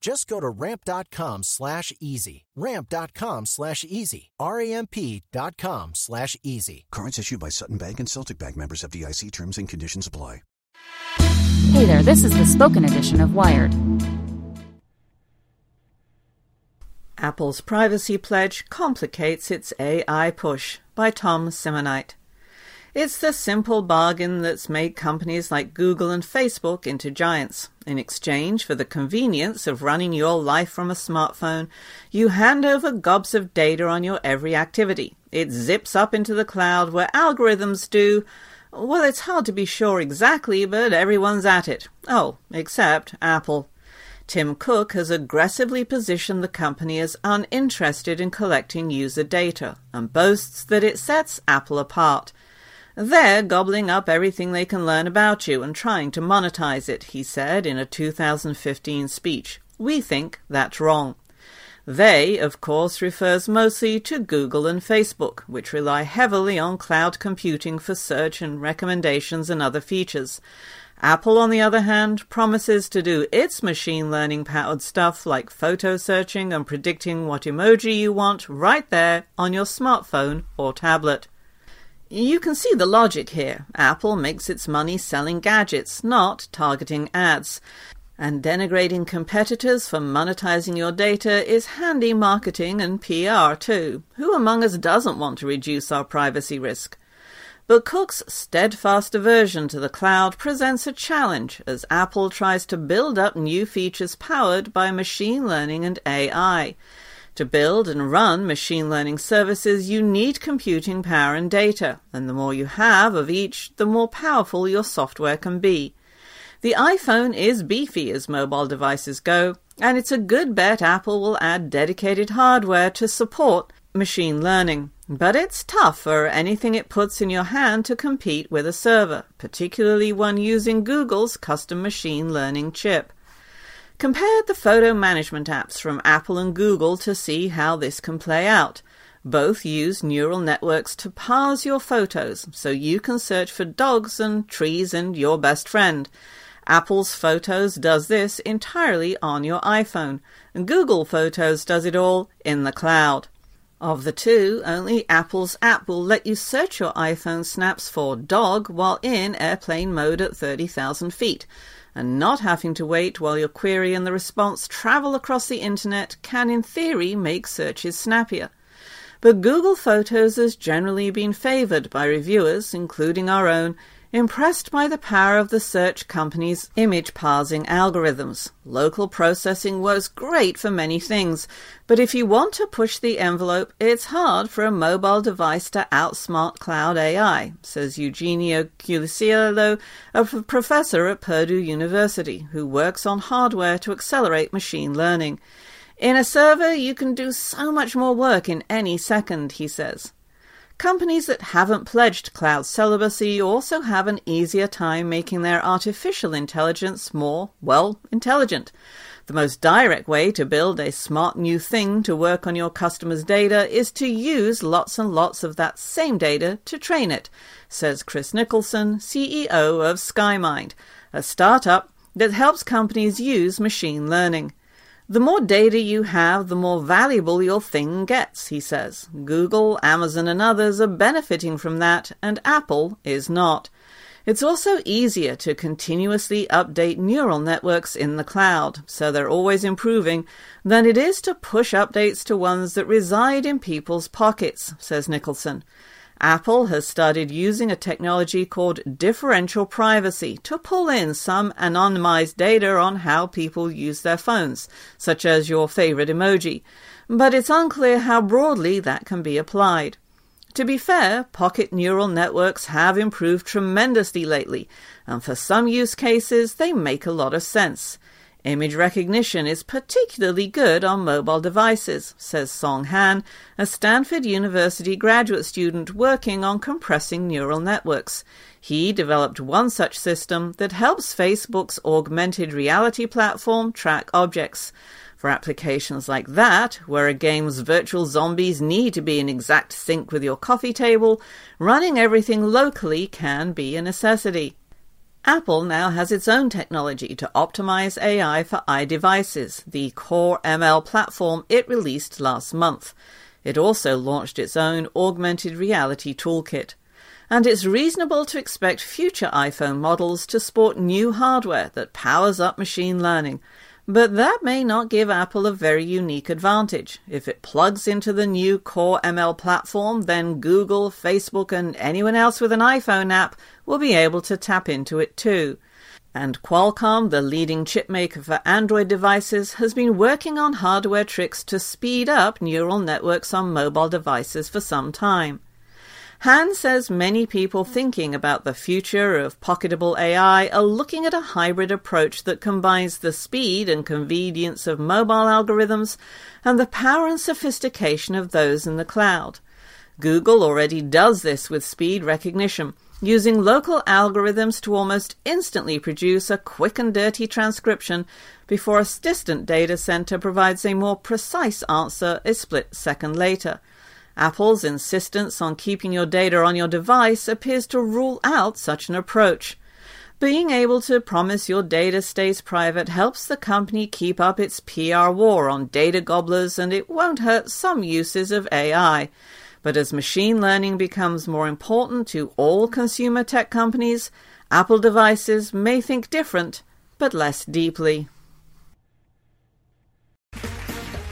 Just go to ramp.com slash easy. Ramp.com slash easy. R-A-M-P dot com slash easy. Cards issued by Sutton Bank and Celtic Bank members FDIC terms and conditions apply. Hey there, this is the spoken edition of Wired. Apple's privacy pledge complicates its AI push by Tom Simonite. It's the simple bargain that's made companies like Google and Facebook into giants. In exchange for the convenience of running your life from a smartphone, you hand over gobs of data on your every activity. It zips up into the cloud where algorithms do. Well, it's hard to be sure exactly, but everyone's at it. Oh, except Apple. Tim Cook has aggressively positioned the company as uninterested in collecting user data and boasts that it sets Apple apart. They're gobbling up everything they can learn about you and trying to monetize it, he said in a 2015 speech. We think that's wrong. They, of course, refers mostly to Google and Facebook, which rely heavily on cloud computing for search and recommendations and other features. Apple, on the other hand, promises to do its machine learning powered stuff like photo searching and predicting what emoji you want right there on your smartphone or tablet. You can see the logic here. Apple makes its money selling gadgets, not targeting ads. And denigrating competitors for monetizing your data is handy marketing and PR too. Who among us doesn't want to reduce our privacy risk? But Cook's steadfast aversion to the cloud presents a challenge as Apple tries to build up new features powered by machine learning and AI. To build and run machine learning services, you need computing power and data, and the more you have of each, the more powerful your software can be. The iPhone is beefy as mobile devices go, and it's a good bet Apple will add dedicated hardware to support machine learning. But it's tough for anything it puts in your hand to compete with a server, particularly one using Google's custom machine learning chip. Compare the photo management apps from Apple and Google to see how this can play out. Both use neural networks to parse your photos so you can search for dogs and trees and your best friend. Apple's Photos does this entirely on your iPhone, and Google Photos does it all in the cloud. Of the two, only Apple's app will let you search your iPhone snaps for dog while in airplane mode at 30,000 feet and not having to wait while your query and the response travel across the internet can, in theory, make searches snappier. But Google Photos has generally been favored by reviewers, including our own, impressed by the power of the search company's image parsing algorithms. Local processing works great for many things, but if you want to push the envelope, it's hard for a mobile device to outsmart cloud AI, says Eugenio Culurciello, a professor at Purdue University who works on hardware to accelerate machine learning. In a server, you can do so much more work in any second, he says. Companies that haven't pledged cloud celibacy also have an easier time making their artificial intelligence more, well, intelligent. The most direct way to build a smart new thing to work on your customers' data is to use lots and lots of that same data to train it, says Chris Nicholson, CEO of Skymind, a startup that helps companies use machine learning. The more data you have, the more valuable your thing gets, he says. Google, Amazon, and others are benefiting from that, and Apple is not. It's also easier to continuously update neural networks in the cloud, so they're always improving, than it is to push updates to ones that reside in people's pockets, says Nicholson. Apple has started using a technology called differential privacy to pull in some anonymized data on how people use their phones, such as your favorite emoji, but it's unclear how broadly that can be applied. To be fair, pocket neural networks have improved tremendously lately, and for some use cases they make a lot of sense. Image recognition is particularly good on mobile devices, says Song Han, a Stanford University graduate student working on compressing neural networks. He developed one such system that helps Facebook's augmented reality platform track objects. For applications like that, where a game's virtual zombies need to be in exact sync with your coffee table, running everything locally can be a necessity. Apple now has its own technology to optimize AI for iDevices, the Core ML platform it released last month. It also launched its own augmented reality toolkit. And it's reasonable to expect future iPhone models to sport new hardware that powers up machine learning, but that may not give Apple a very unique advantage. If it plugs into the new Core ML platform, then Google, Facebook, and anyone else with an iPhone app will be able to tap into it too. And Qualcomm, the leading chipmaker for Android devices, has been working on hardware tricks to speed up neural networks on mobile devices for some time. Han says many people thinking about the future of pocketable AI are looking at a hybrid approach that combines the speed and convenience of mobile algorithms and the power and sophistication of those in the cloud. Google already does this with speech recognition, using local algorithms to almost instantly produce a quick and dirty transcription before a distant data center provides a more precise answer a split second later. Apple's insistence on keeping your data on your device appears to rule out such an approach. Being able to promise your data stays private helps the company keep up its PR war on data gobblers, and it won't hurt some uses of AI. But as machine learning becomes more important to all consumer tech companies, Apple devices may think different, but less deeply.